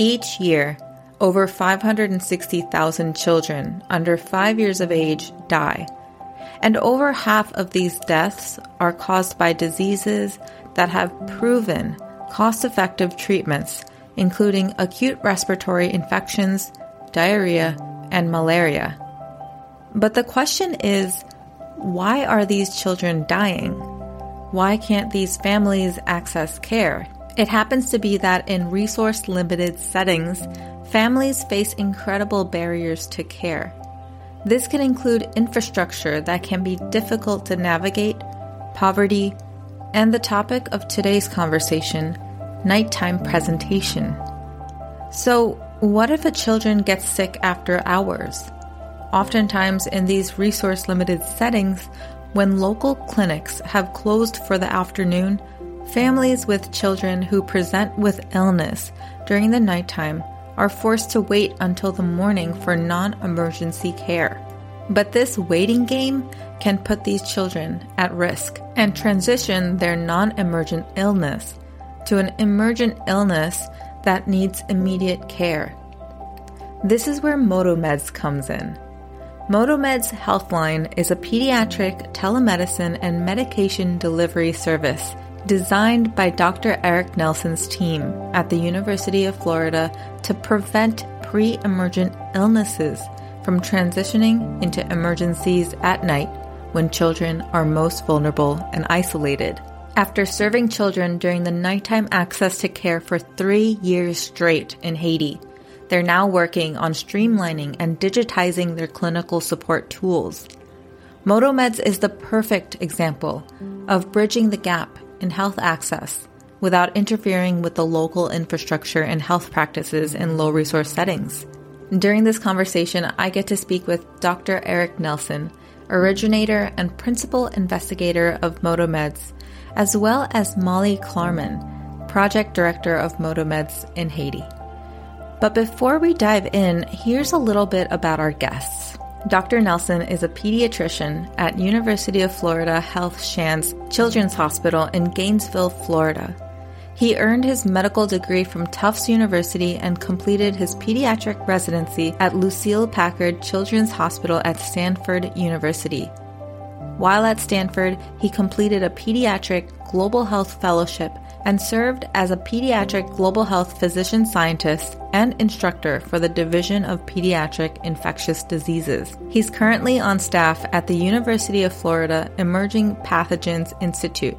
Each year, over 560,000 children under 5 years of age die, and over half of these deaths are caused by diseases that have proven cost effective treatments, including acute respiratory infections, diarrhea, and malaria. But the question is why are these children dying? Why can't these families access care? It happens to be that in resource limited settings, families face incredible barriers to care. This can include infrastructure that can be difficult to navigate, poverty, and the topic of today's conversation nighttime presentation. So, what if a children gets sick after hours? Oftentimes, in these resource limited settings, when local clinics have closed for the afternoon, families with children who present with illness during the nighttime are forced to wait until the morning for non emergency care. But this waiting game can put these children at risk and transition their non emergent illness to an emergent illness that needs immediate care. This is where MotoMeds comes in. MotoMeds Healthline is a pediatric telemedicine and medication delivery service designed by Dr. Eric Nelson's team at the University of Florida to prevent pre emergent illnesses from transitioning into emergencies at night when children are most vulnerable and isolated. After serving children during the nighttime access to care for three years straight in Haiti, they're now working on streamlining and digitizing their clinical support tools. MotoMeds is the perfect example of bridging the gap in health access without interfering with the local infrastructure and health practices in low resource settings. During this conversation, I get to speak with Dr. Eric Nelson, originator and principal investigator of MotoMeds, as well as Molly Klarman, project director of MotoMeds in Haiti. But before we dive in, here's a little bit about our guests. Dr. Nelson is a pediatrician at University of Florida Health Shands Children's Hospital in Gainesville, Florida. He earned his medical degree from Tufts University and completed his pediatric residency at Lucile Packard Children's Hospital at Stanford University. While at Stanford, he completed a pediatric global health fellowship and served as a pediatric global health physician scientist and instructor for the Division of Pediatric Infectious Diseases. He's currently on staff at the University of Florida Emerging Pathogens Institute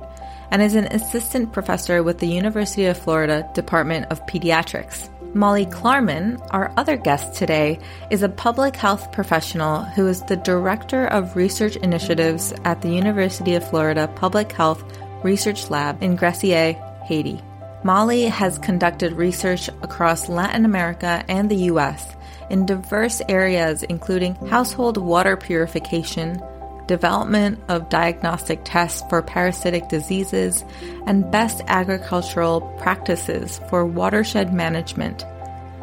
and is an assistant professor with the University of Florida Department of Pediatrics. Molly Klarman, our other guest today, is a public health professional who is the Director of Research Initiatives at the University of Florida Public Health Research Lab in Gressier, Haiti. Molly has conducted research across Latin America and the U.S. in diverse areas, including household water purification, development of diagnostic tests for parasitic diseases, and best agricultural practices for watershed management.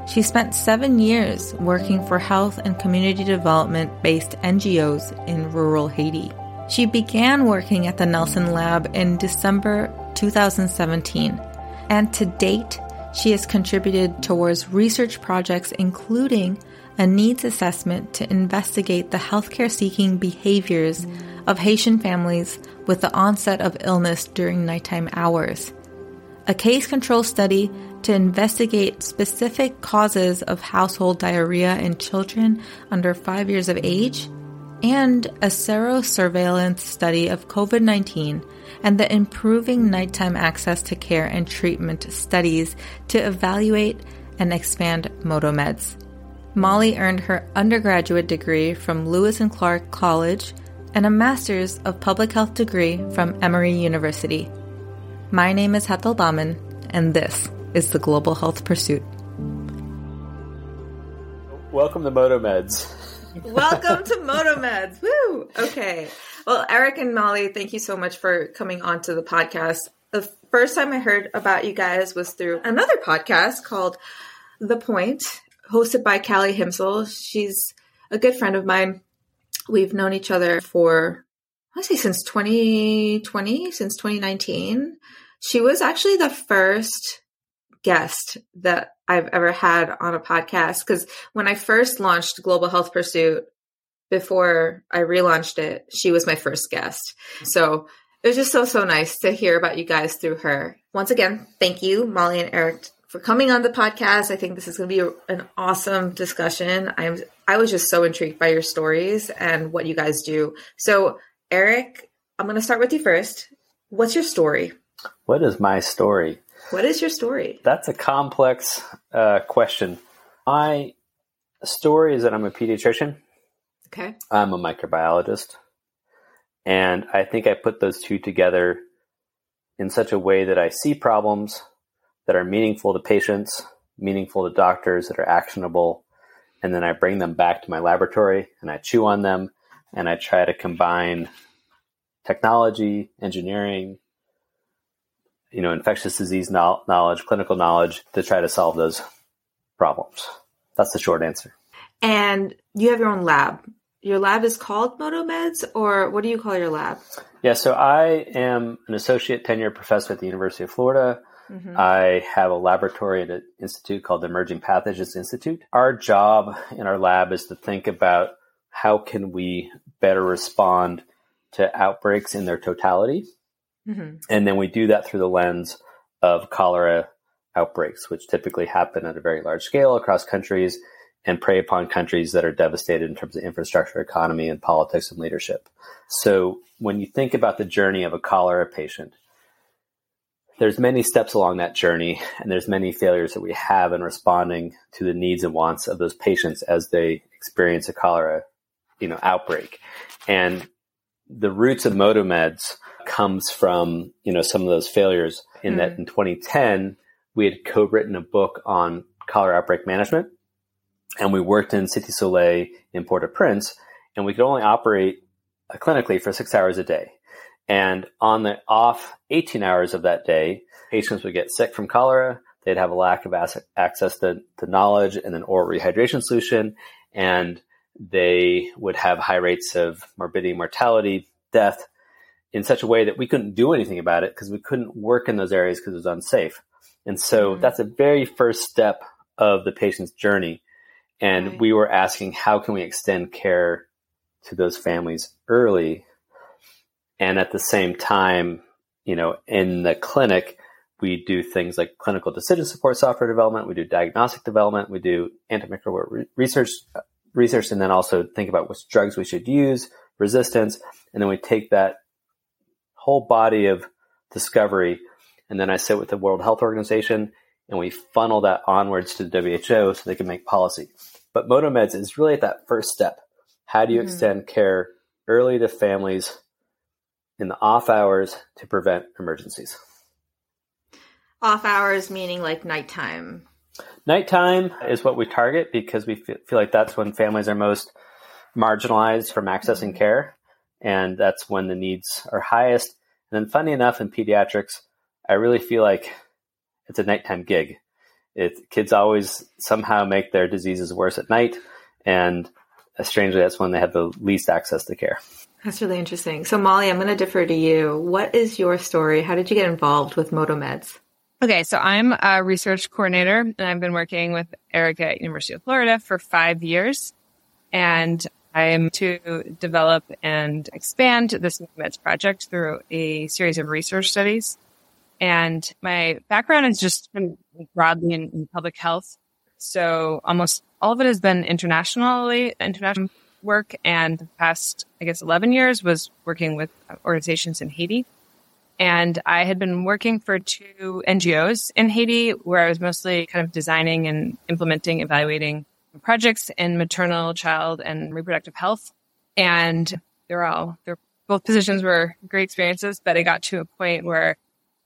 She spent seven years working for health and community development based NGOs in rural Haiti. She began working at the Nelson Lab in December 2017, and to date, she has contributed towards research projects including a needs assessment to investigate the healthcare seeking behaviors of Haitian families with the onset of illness during nighttime hours, a case control study to investigate specific causes of household diarrhea in children under five years of age, and a serosurveillance study of COVID 19 and the improving nighttime access to care and treatment studies to evaluate and expand MotoMeds. Molly earned her undergraduate degree from Lewis and Clark College and a master's of public health degree from Emory University. My name is Hetal Baman, and this is the Global Health Pursuit. Welcome to MotoMeds. Welcome to MotoMeds. Woo! Okay. Well, Eric and Molly, thank you so much for coming on to the podcast. The first time I heard about you guys was through another podcast called The Point, hosted by Callie Himsel. She's a good friend of mine. We've known each other for, I say, since 2020, since 2019. She was actually the first guest that I've ever had on a podcast. Because when I first launched Global Health Pursuit, before I relaunched it, she was my first guest. So it was just so, so nice to hear about you guys through her. Once again, thank you, Molly and Eric, for coming on the podcast. I think this is going to be a, an awesome discussion. I'm, I was just so intrigued by your stories and what you guys do. So, Eric, I'm going to start with you first. What's your story? What is my story? What is your story? That's a complex uh, question. My story is that I'm a pediatrician. Okay. I'm a microbiologist. And I think I put those two together in such a way that I see problems that are meaningful to patients, meaningful to doctors, that are actionable. And then I bring them back to my laboratory and I chew on them and I try to combine technology, engineering, you know, infectious disease knowledge, clinical knowledge to try to solve those problems. That's the short answer. And you have your own lab. Your lab is called MotoMeds, or what do you call your lab? Yeah, so I am an associate tenure professor at the University of Florida. Mm-hmm. I have a laboratory at an institute called the Emerging Pathogens Institute. Our job in our lab is to think about how can we better respond to outbreaks in their totality. Mm-hmm. And then we do that through the lens of cholera outbreaks, which typically happen at a very large scale across countries and prey upon countries that are devastated in terms of infrastructure, economy, and politics and leadership. So when you think about the journey of a cholera patient, there's many steps along that journey and there's many failures that we have in responding to the needs and wants of those patients as they experience a cholera you know outbreak and the roots of motomeds comes from you know some of those failures in mm. that in 2010 we had co-written a book on cholera outbreak management and we worked in Cité Soleil in Port-au-Prince and we could only operate clinically for six hours a day and on the off 18 hours of that day, patients would get sick from cholera. They'd have a lack of access to, to knowledge and an oral rehydration solution. And they would have high rates of morbidity, mortality, death in such a way that we couldn't do anything about it because we couldn't work in those areas because it was unsafe. And so mm-hmm. that's a very first step of the patient's journey. And right. we were asking, how can we extend care to those families early and at the same time, you know, in the clinic, we do things like clinical decision support software development. We do diagnostic development. We do antimicrobial re- research, uh, research, and then also think about which drugs we should use, resistance, and then we take that whole body of discovery, and then I sit with the World Health Organization, and we funnel that onwards to the WHO so they can make policy. But Motomeds is really at that first step. How do you mm-hmm. extend care early to families in the off hours to prevent emergencies. Off hours meaning like nighttime. Nighttime is what we target because we feel, like that's when families are most marginalized from accessing mm-hmm. care, and that's when the needs are highest. And then, funny enough, in pediatrics, I really feel like it's a nighttime gig. It, kids always somehow make their diseases worse at night, and uh, strangely, that's when they have the least access to care. That's really interesting. So, Molly, I'm going to defer to you. What is your story? How did you get involved with MotoMeds? Okay, so I'm a research coordinator, and I've been working with Erica at University of Florida for five years. And I'm to develop and expand this MotoMeds project through a series of research studies. And my background is just been broadly in, in public health. So almost all of it has been internationally, international work and the past, I guess, 11 years was working with organizations in Haiti. And I had been working for two NGOs in Haiti where I was mostly kind of designing and implementing, evaluating projects in maternal, child, and reproductive health. And they're all, they're both positions were great experiences, but I got to a point where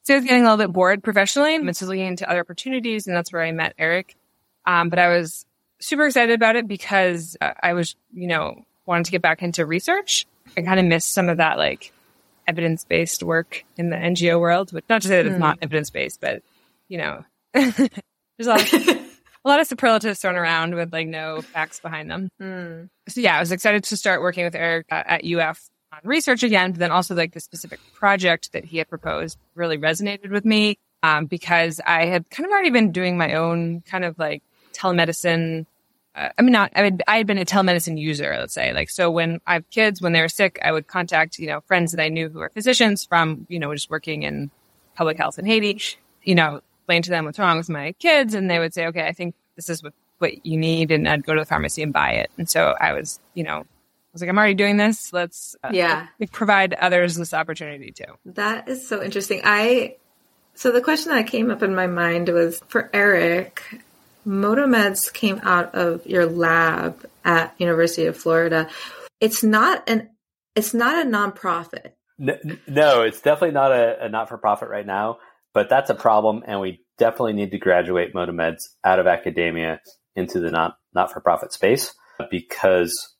so I was getting a little bit bored professionally and so looking into other opportunities. And that's where I met Eric. Um, but I was super excited about it because uh, I was, you know, wanted to get back into research. I kind of missed some of that like evidence based work in the NGO world, which not to say that it's mm. not evidence based, but you know, there's a lot, of, a lot of superlatives thrown around with like no facts behind them. Mm. So yeah, I was excited to start working with Eric uh, at UF on research again, but then also like the specific project that he had proposed really resonated with me. um, because I had kind of already been doing my own kind of like telemedicine. Uh, I mean, not, I had, I had been a telemedicine user, let's say. Like, so when I have kids, when they were sick, I would contact, you know, friends that I knew who are physicians from, you know, just working in public health in Haiti, you know, explain to them what's wrong with my kids. And they would say, okay, I think this is what, what you need. And I'd go to the pharmacy and buy it. And so I was, you know, I was like, I'm already doing this. Let's uh, yeah provide others this opportunity too. That is so interesting. I so the question that came up in my mind was for Eric. Motomeds came out of your lab at University of Florida. It's not an it's not a nonprofit. No, no it's definitely not a, a not for profit right now. But that's a problem, and we definitely need to graduate Motomeds out of academia into the not not for profit space because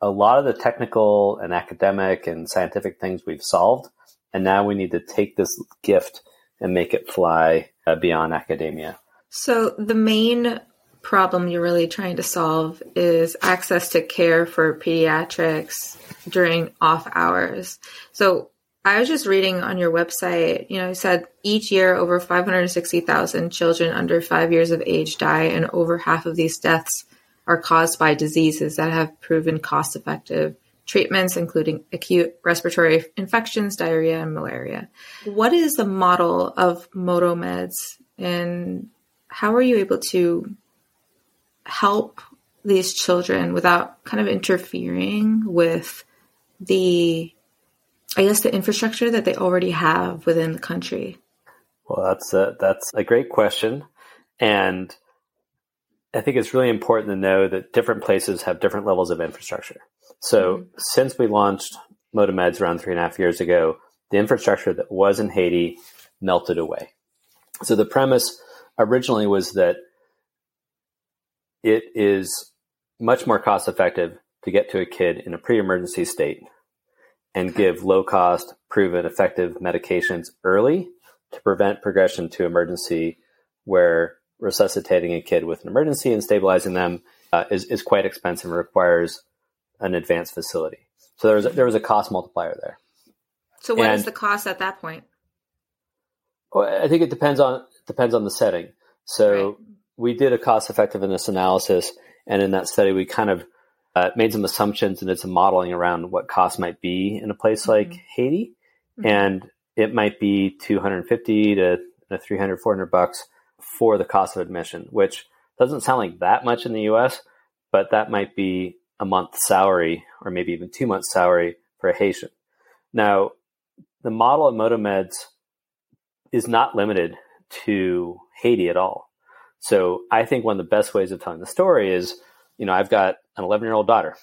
a lot of the technical and academic and scientific things we've solved, and now we need to take this gift and make it fly uh, beyond academia. So the main problem you're really trying to solve is access to care for pediatrics during off hours. So I was just reading on your website, you know, you said each year over 560,000 children under five years of age die, and over half of these deaths are caused by diseases that have proven cost effective treatments, including acute respiratory infections, diarrhea, and malaria. What is the model of Motomeds, and how are you able to help these children without kind of interfering with the, I guess, the infrastructure that they already have within the country? Well, that's a, that's a great question, and I think it's really important to know that different places have different levels of infrastructure. So mm-hmm. since we launched Motomeds around three and a half years ago, the infrastructure that was in Haiti melted away. So the premise originally was that it is much more cost effective to get to a kid in a pre-emergency state and give low cost, proven effective medications early to prevent progression to emergency where resuscitating a kid with an emergency and stabilizing them uh, is, is quite expensive and requires an advanced facility. So there was a, there was a cost multiplier there. So what and, is the cost at that point? Well, I think it depends on depends on the setting. So right. we did a cost effectiveness analysis, and in that study, we kind of uh, made some assumptions and did some modeling around what costs might be in a place mm-hmm. like Haiti, mm-hmm. and it might be 250 to 300, 400 bucks for the cost of admission, which doesn't sound like that much in the US, but that might be a month's salary or maybe even two months' salary for a Haitian. Now, the model of Motomeds is not limited to Haiti at all. So I think one of the best ways of telling the story is, you know, I've got an 11 year old daughter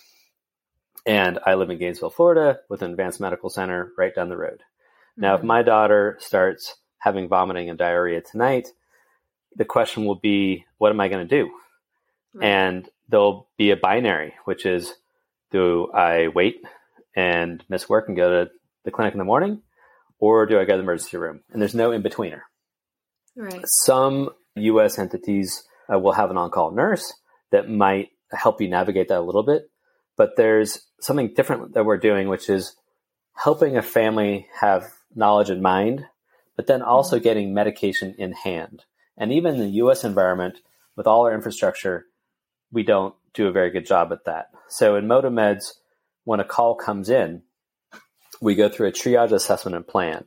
and I live in Gainesville, Florida with an advanced medical center right down the road. Mm-hmm. Now, if mm-hmm. my daughter starts having vomiting and diarrhea tonight, the question will be, what am I going to do? Right. And there'll be a binary, which is, do I wait and miss work and go to the clinic in the morning, or do I go to the emergency room? And there's no in betweener. Right. Some U.S. entities uh, will have an on-call nurse that might help you navigate that a little bit, but there's something different that we're doing, which is helping a family have knowledge in mind, but then also mm-hmm. getting medication in hand. And even in the US environment, with all our infrastructure, we don't do a very good job at that. So in Motomeds, when a call comes in, we go through a triage assessment and plan.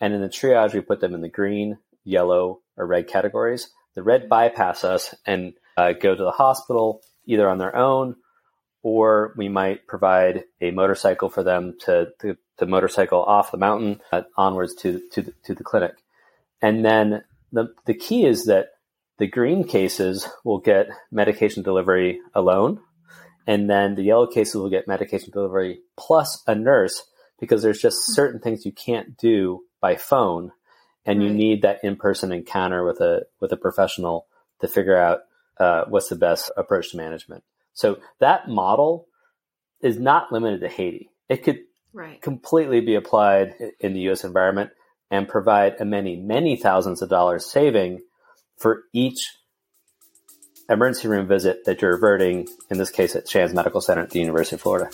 And in the triage, we put them in the green, yellow, or red categories. The red bypass us and uh, go to the hospital either on their own or we might provide a motorcycle for them to, to, to motorcycle off the mountain uh, onwards to, to, the, to the clinic. And then the, the key is that the green cases will get medication delivery alone, and then the yellow cases will get medication delivery plus a nurse because there's just hmm. certain things you can't do by phone, and right. you need that in-person encounter with a with a professional to figure out uh, what's the best approach to management. So that model is not limited to Haiti. It could right. completely be applied in the U.S. environment and provide a many, many thousands of dollars saving for each emergency room visit that you're averting, in this case at Shands Medical Center at the University of Florida.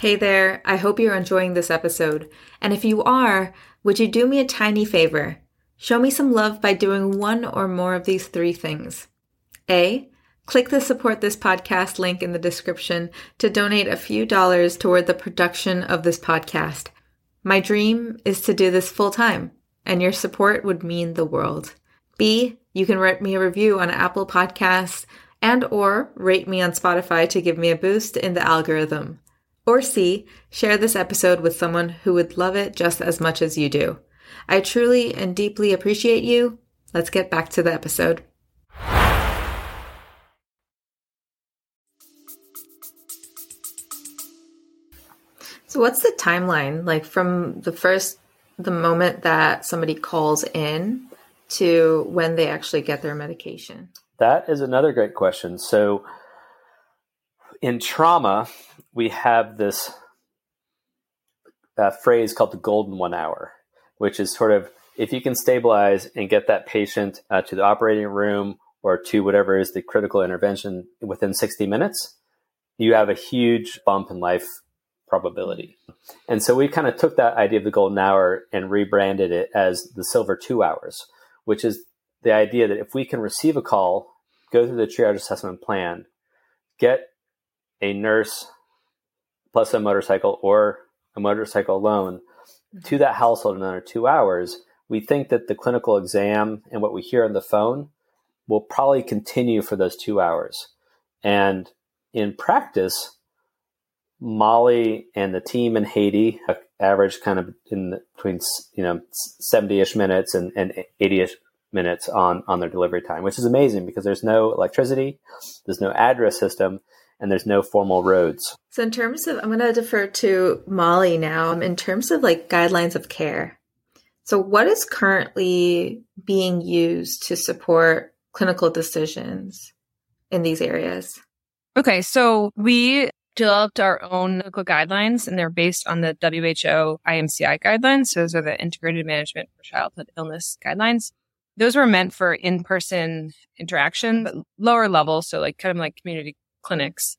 Hey there, I hope you're enjoying this episode. And if you are, would you do me a tiny favor? Show me some love by doing one or more of these three things. A. Click the support this podcast link in the description to donate a few dollars toward the production of this podcast. My dream is to do this full time, and your support would mean the world. B. You can write me a review on Apple Podcasts and or rate me on Spotify to give me a boost in the algorithm. Or C, share this episode with someone who would love it just as much as you do. I truly and deeply appreciate you. Let's get back to the episode. So, what's the timeline like from the first, the moment that somebody calls in to when they actually get their medication? That is another great question. So, in trauma, we have this uh, phrase called the golden one hour, which is sort of if you can stabilize and get that patient uh, to the operating room or to whatever is the critical intervention within 60 minutes, you have a huge bump in life probability. And so we kind of took that idea of the golden hour and rebranded it as the silver two hours, which is the idea that if we can receive a call, go through the triage assessment plan, get a nurse plus a motorcycle or a motorcycle alone mm-hmm. to that household in under two hours, we think that the clinical exam and what we hear on the phone will probably continue for those two hours. And in practice, Molly and the team in Haiti average kind of in the, between you know 70ish minutes and, and 80ish minutes on on their delivery time, which is amazing because there's no electricity, there's no address system, and there's no formal roads. So, in terms of, I'm going to defer to Molly now. Um, in terms of like guidelines of care, so what is currently being used to support clinical decisions in these areas? Okay, so we developed our own clinical guidelines, and they're based on the WHO IMCI guidelines. So, those are the Integrated Management for Childhood Illness guidelines. Those were meant for in person interaction, but lower level. So, like kind of like community clinics.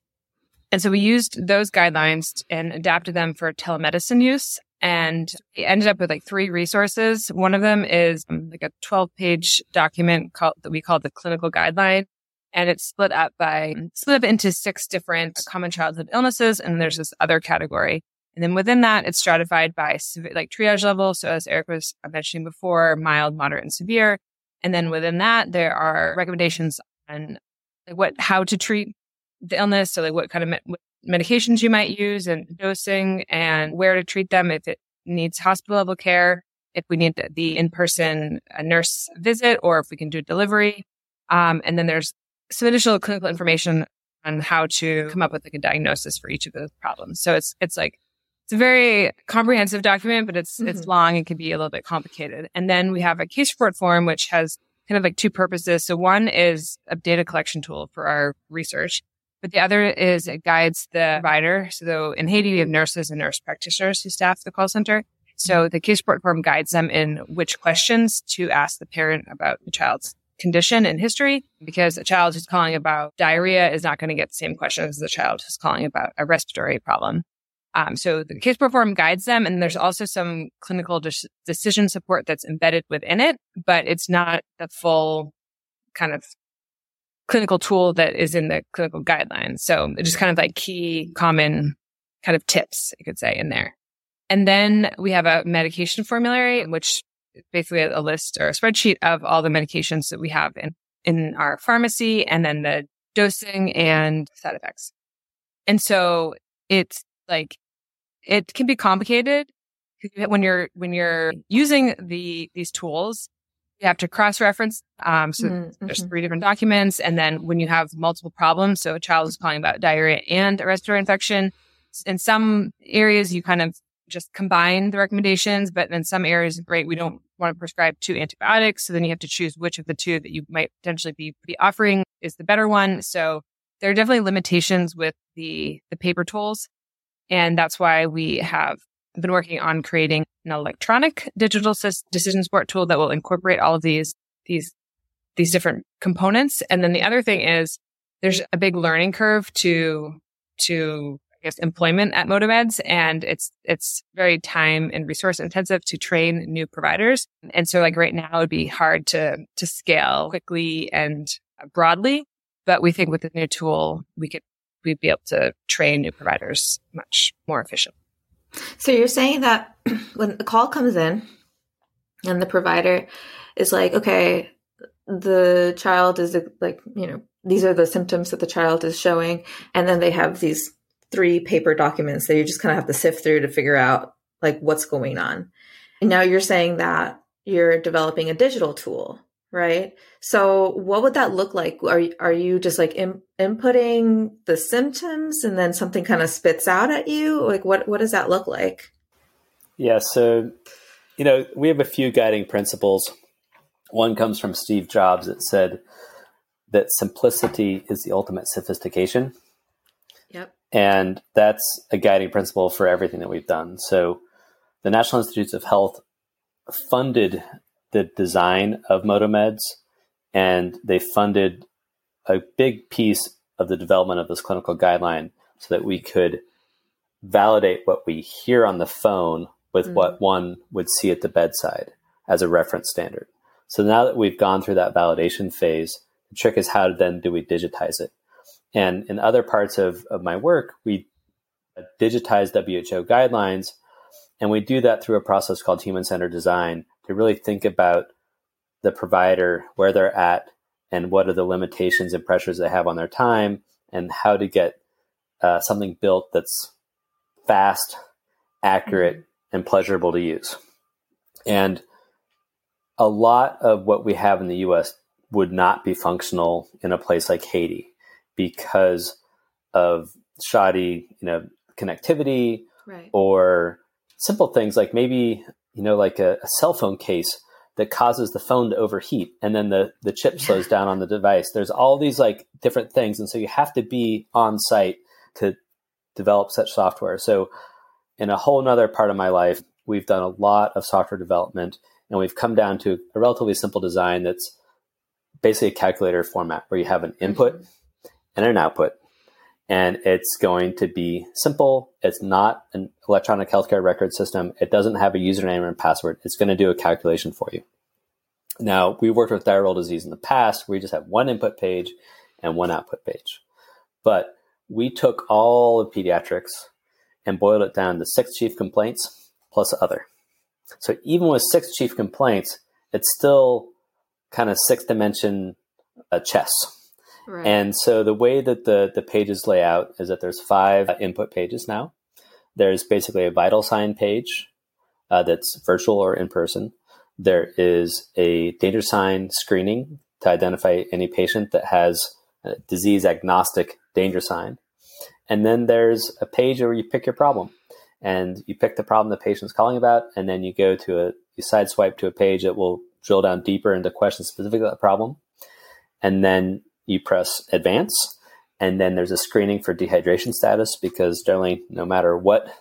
And so we used those guidelines and adapted them for telemedicine use. And we ended up with like three resources. One of them is um, like a 12 page document called that we call the clinical guideline. And it's split up by split up into six different common childhood illnesses. And there's this other category. And then within that, it's stratified by like triage level. So as Eric was mentioning before, mild, moderate, and severe. And then within that, there are recommendations on like what, how to treat the illness. So like what kind of me- medications you might use and dosing and where to treat them if it needs hospital level care, if we need the, the in-person nurse visit or if we can do delivery. Um, and then there's some additional clinical information on how to come up with like a diagnosis for each of those problems. So it's, it's like, it's a very comprehensive document, but it's, mm-hmm. it's long. and can be a little bit complicated. And then we have a case report form, which has kind of like two purposes. So one is a data collection tool for our research. But the other is it guides the provider. So in Haiti, we have nurses and nurse practitioners who staff the call center. So the case report form guides them in which questions to ask the parent about the child's condition and history, because a child who's calling about diarrhea is not going to get the same questions as a child who's calling about a respiratory problem. Um, so the case report form guides them, and there's also some clinical de- decision support that's embedded within it, but it's not the full kind of clinical tool that is in the clinical guidelines. So just kind of like key common kind of tips, you could say in there. And then we have a medication formulary, which is basically a list or a spreadsheet of all the medications that we have in, in our pharmacy and then the dosing and side effects. And so it's like, it can be complicated when you're, when you're using the, these tools you have to cross-reference. Um, so mm-hmm. there's three different documents. And then when you have multiple problems, so a child is calling about diarrhea and a respiratory infection, in some areas you kind of just combine the recommendations, but in some areas, great, we don't want to prescribe two antibiotics. So then you have to choose which of the two that you might potentially be, be offering is the better one. So there are definitely limitations with the, the paper tools. And that's why we have I've been working on creating an electronic digital decision support tool that will incorporate all of these, these, these different components. And then the other thing is there's a big learning curve to, to I guess employment at Motomeds and it's it's very time and resource intensive to train new providers. And so like right now it would be hard to to scale quickly and broadly, but we think with the new tool we could we'd be able to train new providers much more efficiently. So you're saying that when the call comes in and the provider is like, okay, the child is like, you know, these are the symptoms that the child is showing. And then they have these three paper documents that you just kind of have to sift through to figure out like what's going on. And now you're saying that you're developing a digital tool, right? So what would that look like? Are are you just like in, inputting the symptoms and then something kind of spits out at you? Like what what does that look like? Yeah, so you know, we have a few guiding principles. One comes from Steve Jobs that said that simplicity is the ultimate sophistication. Yep. And that's a guiding principle for everything that we've done. So the National Institutes of Health funded the design of Motomeds and they funded a big piece of the development of this clinical guideline so that we could validate what we hear on the phone with mm-hmm. what one would see at the bedside as a reference standard. So now that we've gone through that validation phase, the trick is how then do we digitize it? And in other parts of, of my work, we digitize WHO guidelines, and we do that through a process called human centered design to really think about the provider, where they're at, and what are the limitations and pressures they have on their time, and how to get uh, something built that's fast, accurate, mm-hmm. and pleasurable to use. And a lot of what we have in the US would not be functional in a place like Haiti because of shoddy, you know, connectivity right. or simple things like maybe, you know, like a, a, cell phone case that causes the phone to overheat and then the, the chip slows down on the device. There's all these like different things. And so you have to be on site to develop such software. So in a whole nother part of my life, we've done a lot of software development and we've come down to a relatively simple design that's basically a calculator format where you have an input mm-hmm. and an output. And it's going to be simple. It's not an electronic healthcare record system. It doesn't have a username and password. It's going to do a calculation for you. Now, we've worked with thyroid disease in the past we just have one input page and one output page. But we took all of pediatrics and boiled it down to six chief complaints plus other. So even with six chief complaints, it's still kind of six dimension uh, chess. Right. And so the way that the, the pages lay out is that there's five input pages now. There's basically a vital sign page uh, that's virtual or in person. There is a danger sign screening to identify any patient that has a disease agnostic danger sign. And then there's a page where you pick your problem and you pick the problem the patient's calling about, and then you go to a, you side swipe to a page that will drill down deeper into questions specific to that problem. And then you press advance. And then there's a screening for dehydration status because generally, no matter what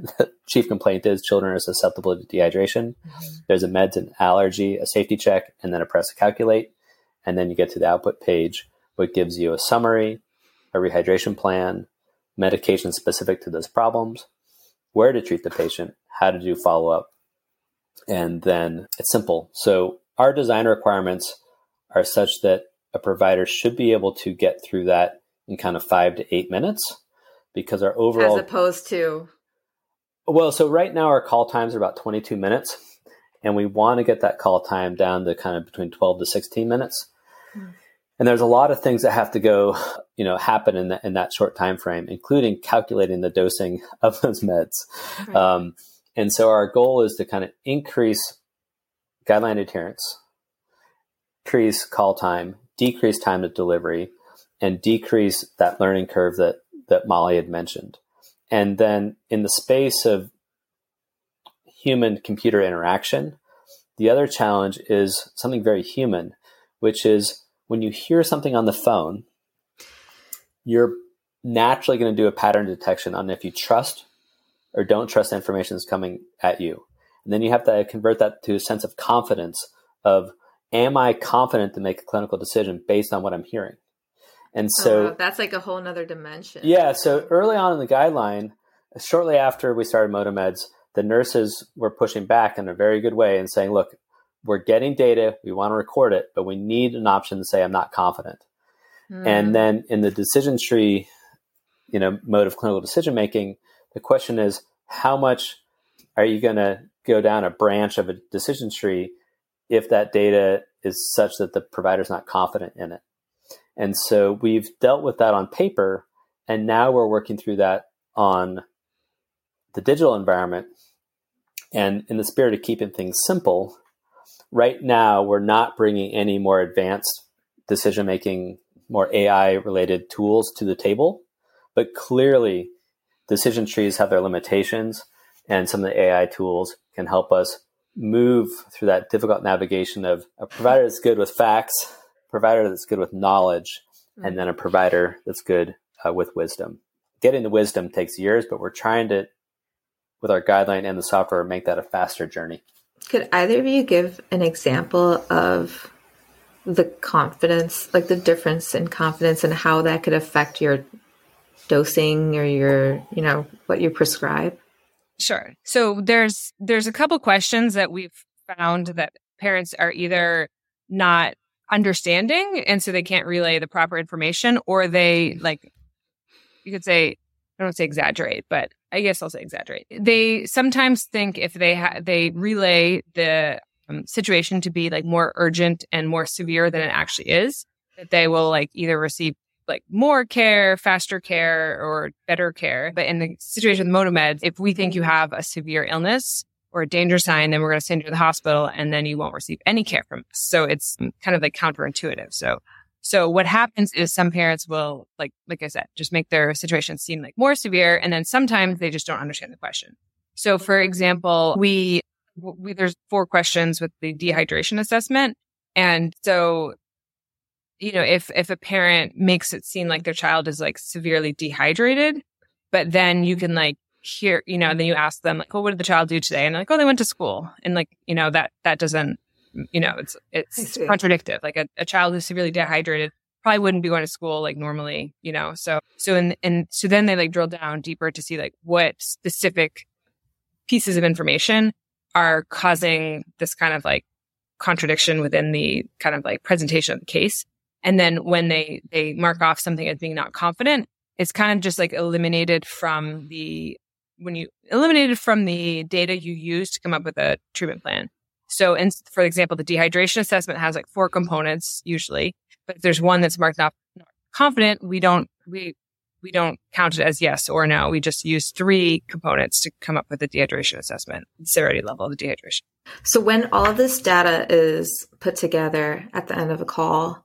the chief complaint is, children are susceptible to dehydration. Mm-hmm. There's a meds and allergy, a safety check, and then a press to calculate. And then you get to the output page, which gives you a summary, a rehydration plan, medication specific to those problems, where to treat the patient, how to do follow up, and then it's simple. So our design requirements are such that a provider should be able to get through that in kind of five to eight minutes because our overall. As opposed to. Well, so right now our call times are about 22 minutes, and we want to get that call time down to kind of between 12 to 16 minutes. Hmm. And there's a lot of things that have to go, you know, happen in that in that short time frame, including calculating the dosing of those meds. Right. Um, and so our goal is to kind of increase guideline adherence, increase call time, decrease time to delivery, and decrease that learning curve that, that Molly had mentioned. And then in the space of human computer interaction, the other challenge is something very human, which is when you hear something on the phone, you're naturally going to do a pattern detection on if you trust or don't trust information that's coming at you. And then you have to convert that to a sense of confidence of am I confident to make a clinical decision based on what I'm hearing? And so oh, that's like a whole nother dimension. Yeah. So early on in the guideline, shortly after we started Motomeds, the nurses were pushing back in a very good way and saying, look, we're getting data, we want to record it, but we need an option to say I'm not confident. Mm. And then in the decision tree, you know, mode of clinical decision making, the question is how much are you going to go down a branch of a decision tree if that data is such that the provider is not confident in it? And so we've dealt with that on paper, and now we're working through that on the digital environment. And in the spirit of keeping things simple, right now we're not bringing any more advanced decision making, more AI related tools to the table. But clearly, decision trees have their limitations, and some of the AI tools can help us move through that difficult navigation of a provider that's good with facts, provider that's good with knowledge, mm-hmm. and then a provider that's good uh, with wisdom. Getting the wisdom takes years, but we're trying to, with our guideline and the software, make that a faster journey. Could either of you give an example of the confidence, like the difference in confidence and how that could affect your dosing or your, you know, what you prescribe? Sure. So there's there's a couple questions that we've found that parents are either not understanding and so they can't relay the proper information or they like you could say I don't say exaggerate, but I guess I'll say exaggerate. They sometimes think if they ha- they relay the um, situation to be like more urgent and more severe than it actually is, that they will like either receive like more care, faster care, or better care. But in the situation with MotoMed, if we think you have a severe illness or a danger sign, then we're going to send you to the hospital and then you won't receive any care from us. So it's kind of like counterintuitive. So, so what happens is some parents will, like, like I said, just make their situation seem like more severe. And then sometimes they just don't understand the question. So for example, we, we there's four questions with the dehydration assessment. And so you know, if if a parent makes it seem like their child is like severely dehydrated, but then you can like hear, you know, then you ask them like, "Oh, what did the child do today?" And like, "Oh, they went to school," and like, you know, that that doesn't, you know, it's it's contradictive. Like a, a child who's severely dehydrated probably wouldn't be going to school like normally, you know. So so and and so then they like drill down deeper to see like what specific pieces of information are causing this kind of like contradiction within the kind of like presentation of the case. And then when they, they mark off something as being not confident, it's kind of just like eliminated from the, when you eliminated from the data you use to come up with a treatment plan. So, in, for example, the dehydration assessment has like four components usually, but if there's one that's marked not, not confident, we don't, we, we don't count it as yes or no. We just use three components to come up with the dehydration assessment, severity level of the dehydration. So when all of this data is put together at the end of a call,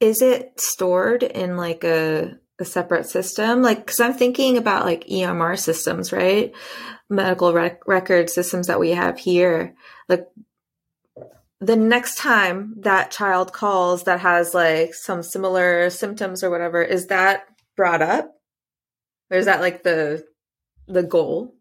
is it stored in like a, a separate system? Like, cause I'm thinking about like EMR systems, right? Medical rec- record systems that we have here. Like, the next time that child calls that has like some similar symptoms or whatever, is that brought up? Or is that like the the goal?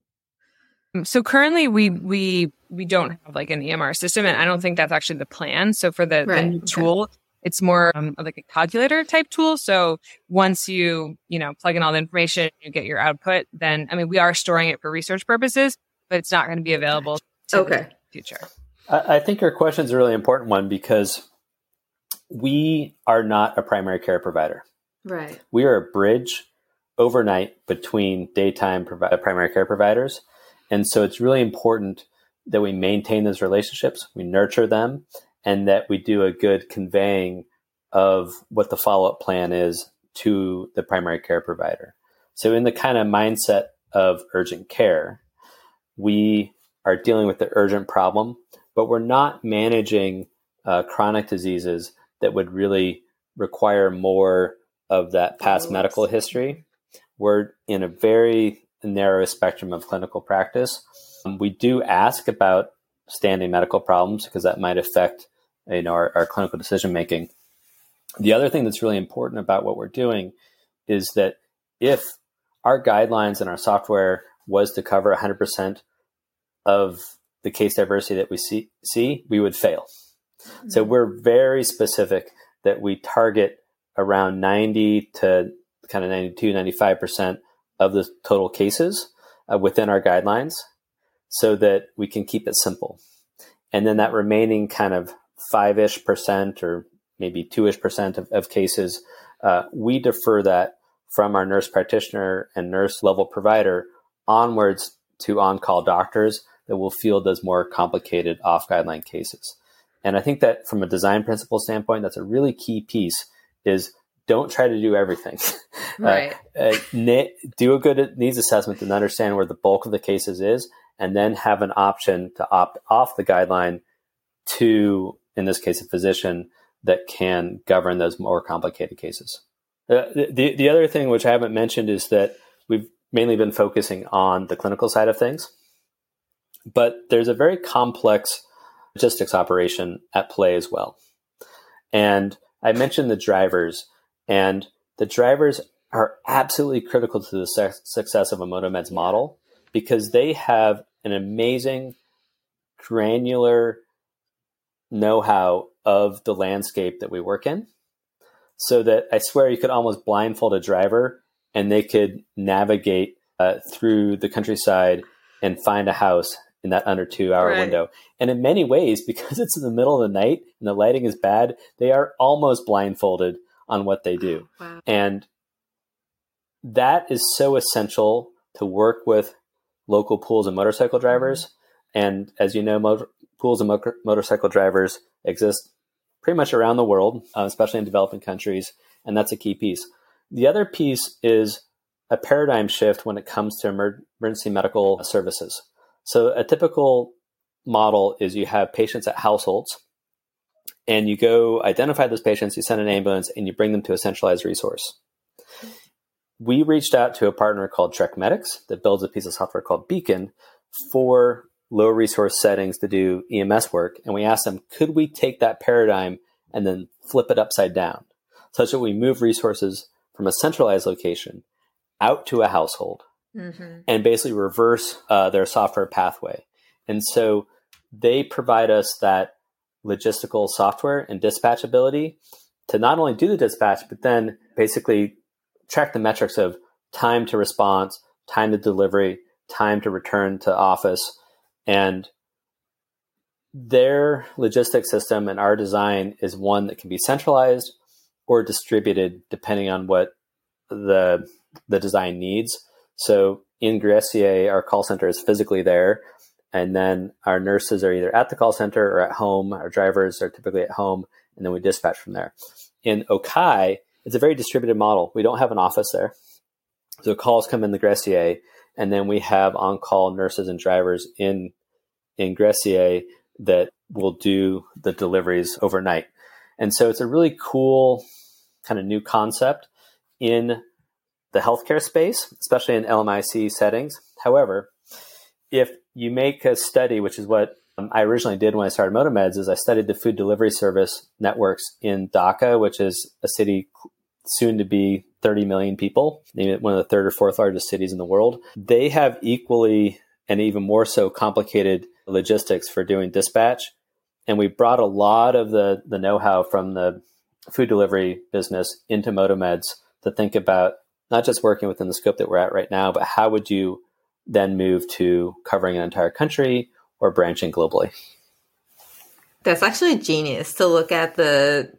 Mm, so currently we we we don't have like an EMR system and I don't think that's actually the plan. So for the, right. the tool, okay. It's more um, like a calculator type tool. So once you, you know, plug in all the information, you get your output, then, I mean, we are storing it for research purposes, but it's not going to be available to okay. the future. I think your question is a really important one because we are not a primary care provider. Right. We are a bridge overnight between daytime provi- primary care providers. And so it's really important that we maintain those relationships, we nurture them, and that we do a good conveying of what the follow up plan is to the primary care provider. So, in the kind of mindset of urgent care, we are dealing with the urgent problem, but we're not managing uh, chronic diseases that would really require more of that past medical history. We're in a very narrow spectrum of clinical practice. Um, we do ask about standing medical problems because that might affect you know our, our clinical decision making. The other thing that's really important about what we're doing is that if our guidelines and our software was to cover 100% of the case diversity that we see, see we would fail. Mm-hmm. So we're very specific that we target around 90 to kind of 92, 95% of the total cases uh, within our guidelines so that we can keep it simple. And then that remaining kind of five ish percent or maybe two ish percent of, of cases, uh, we defer that from our nurse practitioner and nurse level provider onwards to on call doctors that will field those more complicated off guideline cases. And I think that from a design principle standpoint, that's a really key piece is don't try to do everything. Uh, right. uh, uh, do a good needs assessment and understand where the bulk of the cases is, and then have an option to opt off the guideline to, in this case, a physician that can govern those more complicated cases. Uh, the, the other thing which I haven't mentioned is that we've mainly been focusing on the clinical side of things, but there's a very complex logistics operation at play as well. And I mentioned the drivers and the drivers are absolutely critical to the su- success of a MotoMeds model because they have an amazing granular know-how of the landscape that we work in so that I swear you could almost blindfold a driver and they could navigate uh, through the countryside and find a house in that under two hour right. window. And in many ways, because it's in the middle of the night and the lighting is bad, they are almost blindfolded on what they do. Wow. And that is so essential to work with local pools and motorcycle drivers. Mm-hmm. And as you know, motor, pools and mo- motorcycle drivers exist pretty much around the world, uh, especially in developing countries. And that's a key piece. The other piece is a paradigm shift when it comes to emer- emergency medical services. So a typical model is you have patients at households and you go identify those patients, you send an ambulance, and you bring them to a centralized resource. We reached out to a partner called Trek Medics that builds a piece of software called Beacon for low resource settings to do EMS work. And we asked them, could we take that paradigm and then flip it upside down such that we move resources from a centralized location out to a household mm-hmm. and basically reverse uh, their software pathway. And so they provide us that logistical software and dispatch ability to not only do the dispatch, but then basically track the metrics of time to response, time to delivery, time to return to office. And their logistics system and our design is one that can be centralized or distributed depending on what the the design needs. So in Gressier, our call center is physically there, and then our nurses are either at the call center or at home. Our drivers are typically at home, and then we dispatch from there. In Aux Cayes, it's a very distributed model. We don't have an office there. So calls come in the Gressier, and then we have on-call nurses and drivers in in Gressier that will do the deliveries overnight. And so it's a really cool kind of new concept in the healthcare space, especially in LMIC settings. However, if you make a study, which is what um, I originally did when I started MotoMeds, is I studied the food delivery service networks in Dhaka, which is a city soon to be 30 million people, one of the third or fourth largest cities in the world. They have equally and even more so complicated logistics for doing dispatch. And we brought a lot of the, the know-how from the food delivery business into MotoMeds to think about not just working within the scope that we're at right now, but how would you then move to covering an entire country or branching globally. That's actually genius to look at the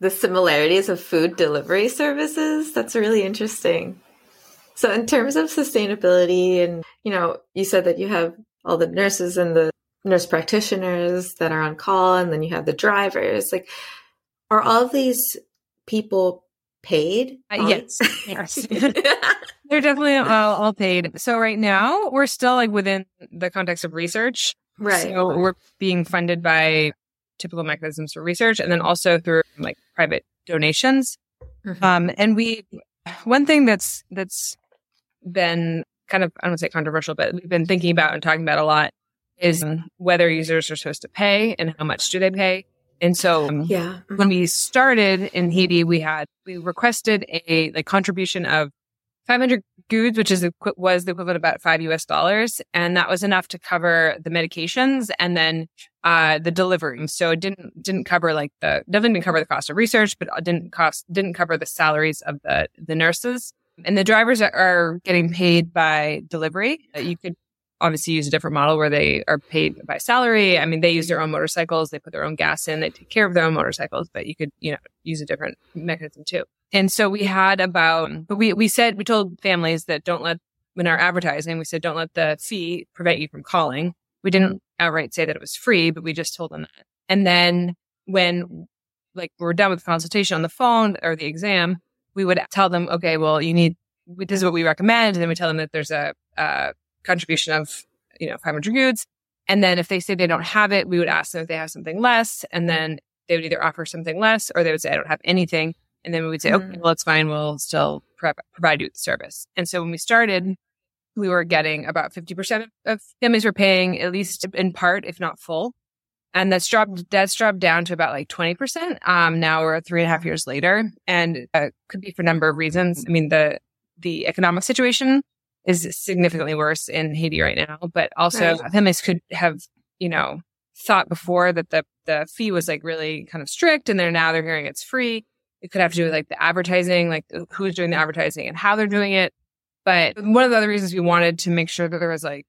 the similarities of food delivery services. That's really interesting. So in terms of sustainability and you know, you said that you have all the nurses and the nurse practitioners that are on call and then you have the drivers. Like are all of these people paid? Uh, yes. yes. They're definitely all, all paid. So right now we're still like within the context of research. Right. So we're being funded by typical mechanisms for research and then also through like private donations. Mm-hmm. Um, and we, one thing that's, that's been kind of, I don't say controversial, but we've been thinking about and talking about a lot is whether users are supposed to pay and how much do they pay. And so um, yeah. when we started in Haiti, we had, we requested a like contribution of 500 gourdes, which is was the equivalent about five US dollars, and that was enough to cover the medications and then uh, the delivery. So it didn't didn't cover like the didn't cover the cost of research, but didn't cost didn't cover the salaries of the the nurses. And the drivers are getting paid by delivery. You could obviously use a different model where they are paid by salary. I mean, they use their own motorcycles, they put their own gas in, they take care of their own motorcycles, but you could, you know, use a different mechanism too. And so we had about, but we, we said, we told families that don't let, in our advertising, we said, don't let the fee prevent you from calling. We didn't outright say that it was free, but we just told them that. And then when like we're done with the consultation on the phone or the exam, we would tell them, okay, well, you need, this is what we recommend. And then we tell them that there's a, a contribution of, you know, 500 gourdes. And then if they say they don't have it, we would ask them if they have something less. And then they would either offer something less or they would say, I don't have anything. And then we would say, mm-hmm. okay, well, it's fine. We'll still provide you with the service. And so when we started, we were getting about 50% of families were paying at least in part, if not full. And that's dropped, that's dropped down to about like 20%. Um, now we're three and a half years later and uh, could be for a number of reasons. I mean, the, the economic situation is significantly worse in Haiti right now, but also right. families could have, you know, thought before that the, the fee was like really kind of strict and they're now they're hearing it's free. It could have to do with like the advertising, like who's doing the advertising and how they're doing it. But one of the other reasons we wanted to make sure that there was like,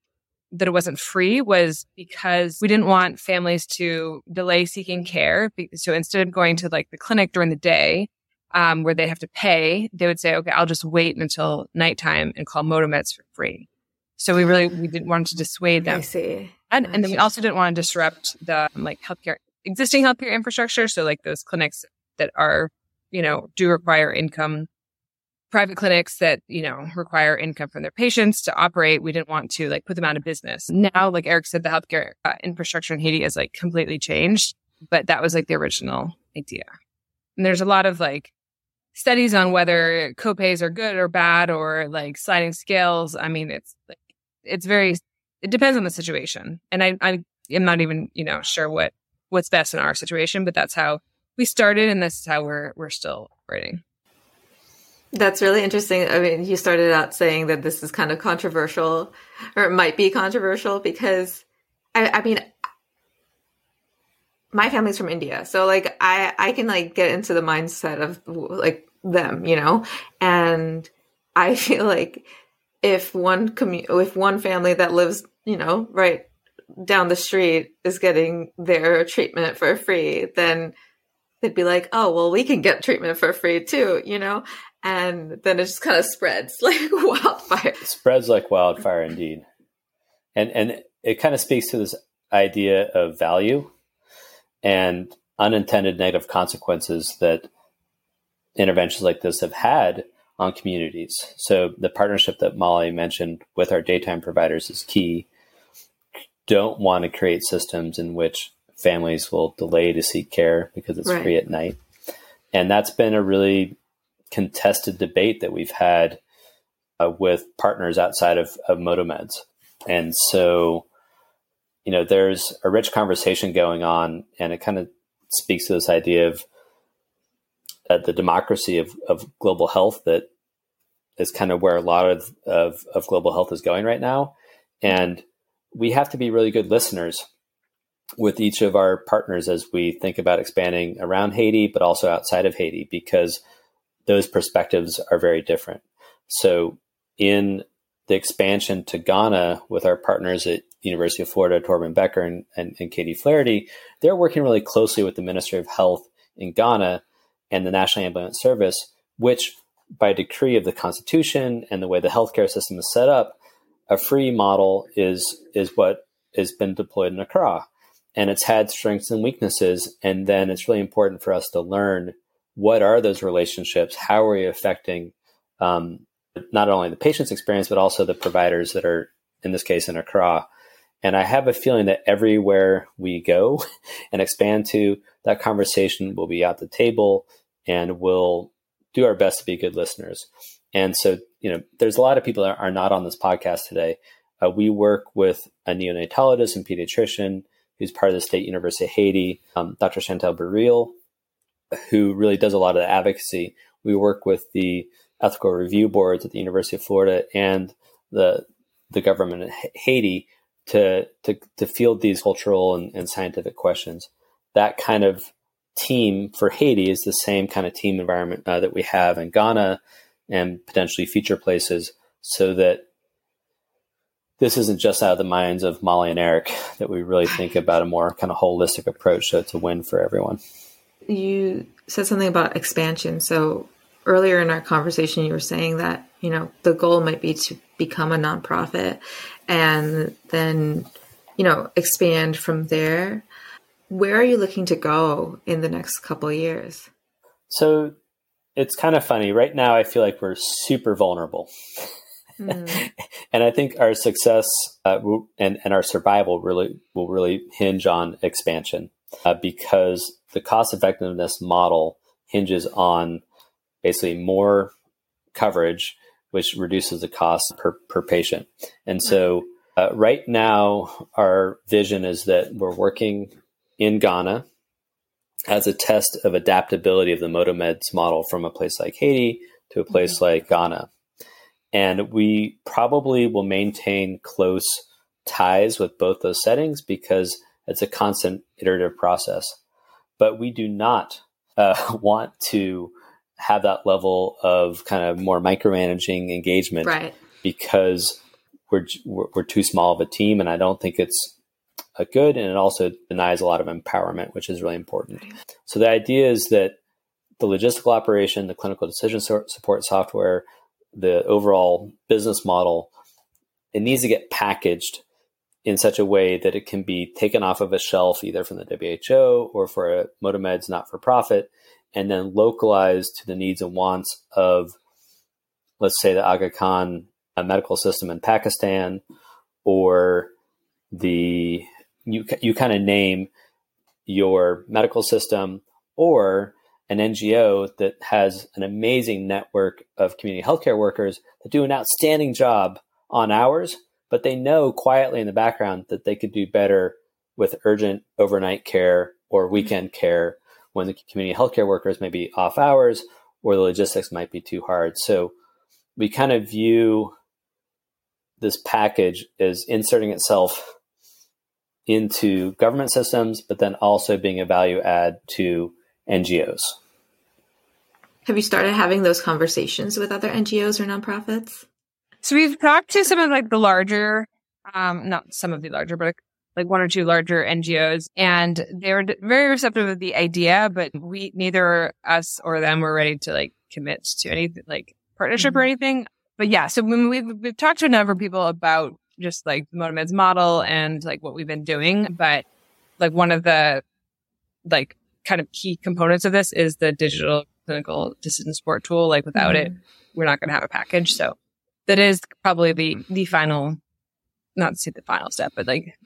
that it wasn't free was because we didn't want families to delay seeking care. So instead of going to like the clinic during the day, um, where they have to pay, they would say, okay, I'll just wait until nighttime and call MotoMeds for free. So we really, we didn't want to dissuade them. I see. And, and then we also didn't want to disrupt the um, like healthcare, existing healthcare infrastructure. So like those clinics that are, you know, do require income, private clinics that, you know, require income from their patients to operate. We didn't want to like put them out of business. Now, like Eric said, the healthcare uh, infrastructure in Haiti is like completely changed, but that was like the original idea. And there's a lot of like studies on whether copays are good or bad or like sliding scales. I mean, it's like, it's very, it depends on the situation. And I, I am not even, you know, sure what, what's best in our situation, but that's how we started and this is how we're, we're still operating. That's really interesting. I mean, you started out saying that this is kind of controversial or it might be controversial because I, I mean, my family's from India. So like I I can like get into the mindset of like them, you know? And I feel like if one commu- if one family that lives, you know, right down the street is getting their treatment for free, then they'd be like, "Oh, well, we can get treatment for free too," you know? And then it just kind of spreads like wildfire. It spreads like wildfire indeed. And and it kind of speaks to this idea of value and unintended negative consequences that interventions like this have had on communities. So the partnership that Molly mentioned with our daytime providers is key. Don't want to create systems in which families will delay to seek care because it's right. free at night. And that's been a really contested debate that we've had uh, with partners outside of, of MotoMeds. And so, you know, there's a rich conversation going on, and it kind of speaks to this idea of uh, the democracy of, of global health that is kind of where a lot of, of, of global health is going right now. And we have to be really good listeners with each of our partners as we think about expanding around Haiti, but also outside of Haiti, because those perspectives are very different. So, in the expansion to Ghana with our partners at University of Florida, Torben Becker and, and, and Katie Flaherty, they're working really closely with the Ministry of Health in Ghana and the National Ambulance Service, which by decree of the Constitution and the way the healthcare system is set up, a free model is is what has been deployed in Accra. And it's had strengths and weaknesses. And then it's really important for us to learn what are those relationships? How are we affecting um, not only the patient's experience, but also the providers that are, in this case, in Accra. And I have a feeling that everywhere we go and expand to, that conversation will be at the table and we'll do our best to be good listeners. And so, you know, there's a lot of people that are not on this podcast today. Uh, we work with a neonatologist and pediatrician who's part of the State University of Haiti, um, Dr. Chantal Burriel, who really does a lot of the advocacy. We work with the ethical review boards at the University of Florida and the the government in Haiti to to, to field these cultural and, and scientific questions. That kind of team for Haiti is the same kind of team environment uh, that we have in Ghana and potentially future places, so that this isn't just out of the minds of Molly and Eric that we really think about a more kind of holistic approach so it's a win for everyone. You said something about expansion. So earlier in our conversation, you were saying that, you know, the goal might be to become a nonprofit and then, you know, expand from there. Where are you looking to go in the next couple of years? So it's kind of funny. Right now, I feel like we're super vulnerable. Mm. and I think our success uh, and, and our survival really will really hinge on expansion uh, because the cost effectiveness model hinges on basically more coverage, which reduces the cost per, per patient. And so uh, right now, our vision is that we're working in Ghana as a test of adaptability of the MotoMeds model from a place like Haiti to a place mm-hmm. like Ghana. And we probably will maintain close ties with both those settings because it's a constant iterative process. But we do not uh, want to have that level of kind of more micromanaging engagement right. because we're, we're, we're too small of a team, and I don't think it's a good, and it also denies a lot of empowerment, which is really important. Right. So the idea is that the logistical operation, the clinical decision support software, the overall business model, it needs to get packaged in such a way that it can be taken off of a shelf either from the WHO or for a MotoMeds not for profit and then localized to the needs and wants of, let's say, the Aga Khan uh, medical system in Pakistan, or the you you kind of name your medical system or an NGO that has an amazing network of community healthcare workers that do an outstanding job on hours, but they know quietly in the background that they could do better with urgent overnight care or mm-hmm. weekend care when the community healthcare workers may be off hours or the logistics might be too hard. So we kind of view this package as inserting itself into government systems, but then also being a value add to NGOs. Have you started having those conversations with other NGOs or nonprofits? So we've talked to some of like the larger, um, not some of the larger, but like one or two larger NGOs and they were very receptive of the idea, but we, neither us or them were ready to like commit to any like partnership mm-hmm. or anything. But yeah, so when we've, we've talked to a number of people about just like the MotoMeds model and like what we've been doing, but like one of the like kind of key components of this is the digital clinical decision support tool. Like without mm-hmm. it, we're not going to have a package. So that is probably the, the final, not to say the final step, but like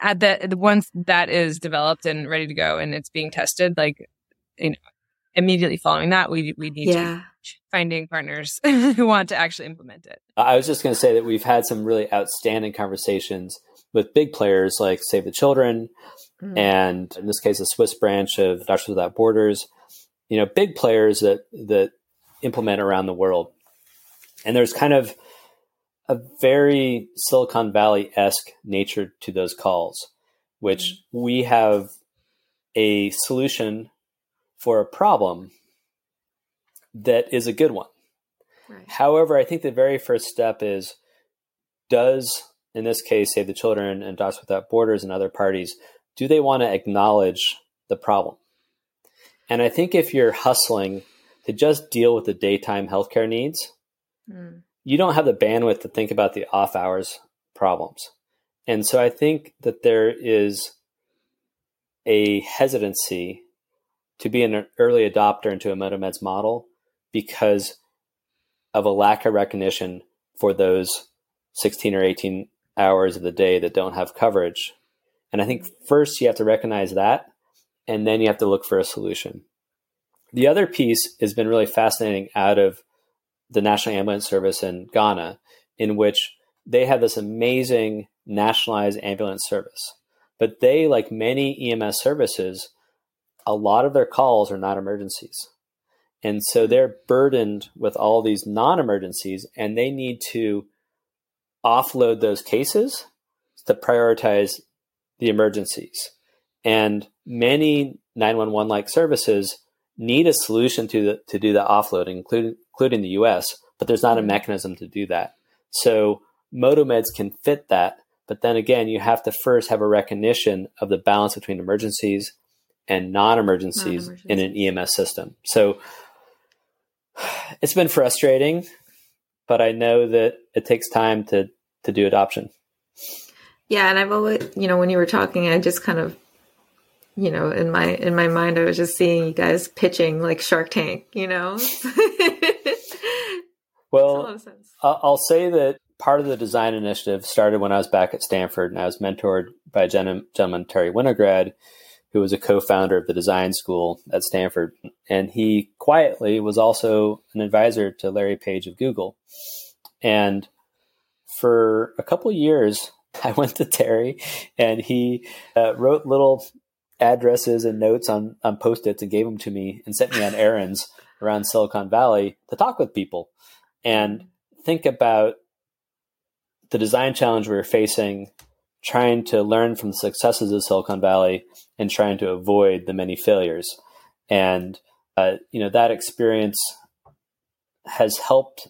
at the, the once that is developed and ready to go and it's being tested, like, you know, immediately following that, we, we need yeah. to finding partners who want to actually implement it. I was just going to say that we've had some really outstanding conversations with big players like Save the Children, mm. and in this case, a Swiss branch of Doctors Without Borders. You know, big players that that implement around the world, and there's kind of a very Silicon Valley esque nature to those calls, which mm. we have a solution for a problem that is a good one. Right. However, I think the very first step is does, in this case, Save the Children and Docs Without Borders and other parties, do they want to acknowledge the problem? And I think if you're hustling to just deal with the daytime healthcare needs, mm you don't have the bandwidth to think about the off hours problems. And so I think that there is a hesitancy to be an early adopter into a MotoMeds model because of a lack of recognition for those 16 or 18 hours of the day that don't have coverage. And I think first you have to recognize that, and then you have to look for a solution. The other piece has been really fascinating out of the National Ambulance Service in Ghana, in which they have this amazing nationalized ambulance service. But they, like many EMS services, a lot of their calls are not emergencies. And so they're burdened with all these non emergencies and they need to offload those cases to prioritize the emergencies. And many 911 like services need a solution to, the, to do the offloading, including, including the US, but there's not a mm-hmm. mechanism to do that. So MotoMeds can fit that. But then again, you have to first have a recognition of the balance between emergencies and non emergencies in an EMS system. So it's been frustrating, but I know that it takes time to, to do adoption. Yeah. And I've always, you know, when you were talking, I just kind of you know, in my in my mind, I was just seeing you guys pitching like Shark Tank, you know. well, I'll say that part of the design initiative started when I was back at Stanford, and I was mentored by a gentleman, Terry Winograd, who was a co-founder of the design school at Stanford, and he quietly was also an advisor to Larry Page of Google, and for a couple years. I went to Terry and he uh, wrote little addresses and notes on, on post-its and gave them to me and sent me on errands around Silicon Valley to talk with people and think about the design challenge we were facing, trying to learn from the successes of Silicon Valley and trying to avoid the many failures. And, uh, you know, that experience has helped,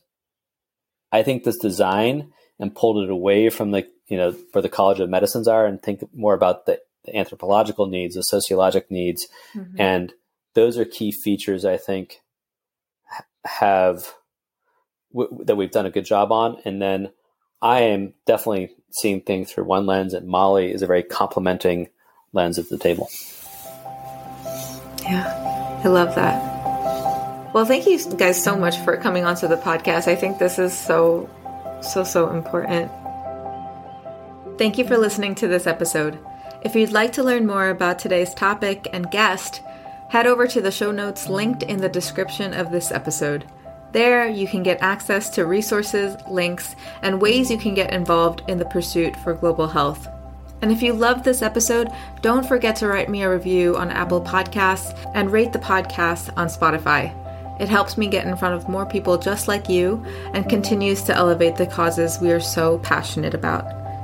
I think, this design and pulled it away from the, you know, where the College of Medicines are and think more about the the anthropological needs, the sociologic needs, mm-hmm. and those are key features I think have w- that we've done a good job on. And then I am definitely seeing things through one lens, and Molly is a very complementing lens at the table. Yeah, I love that. Well, thank you guys so much for coming onto the podcast. I think this is so, so, so important. Thank you for listening to this episode. If you'd like to learn more about today's topic and guest, head over to the show notes linked in the description of this episode. There, you can get access to resources, links, and ways you can get involved in the pursuit for global health. And if you loved this episode, don't forget to write me a review on Apple Podcasts and rate the podcast on Spotify. It helps me get in front of more people just like you and continues to elevate the causes we are so passionate about.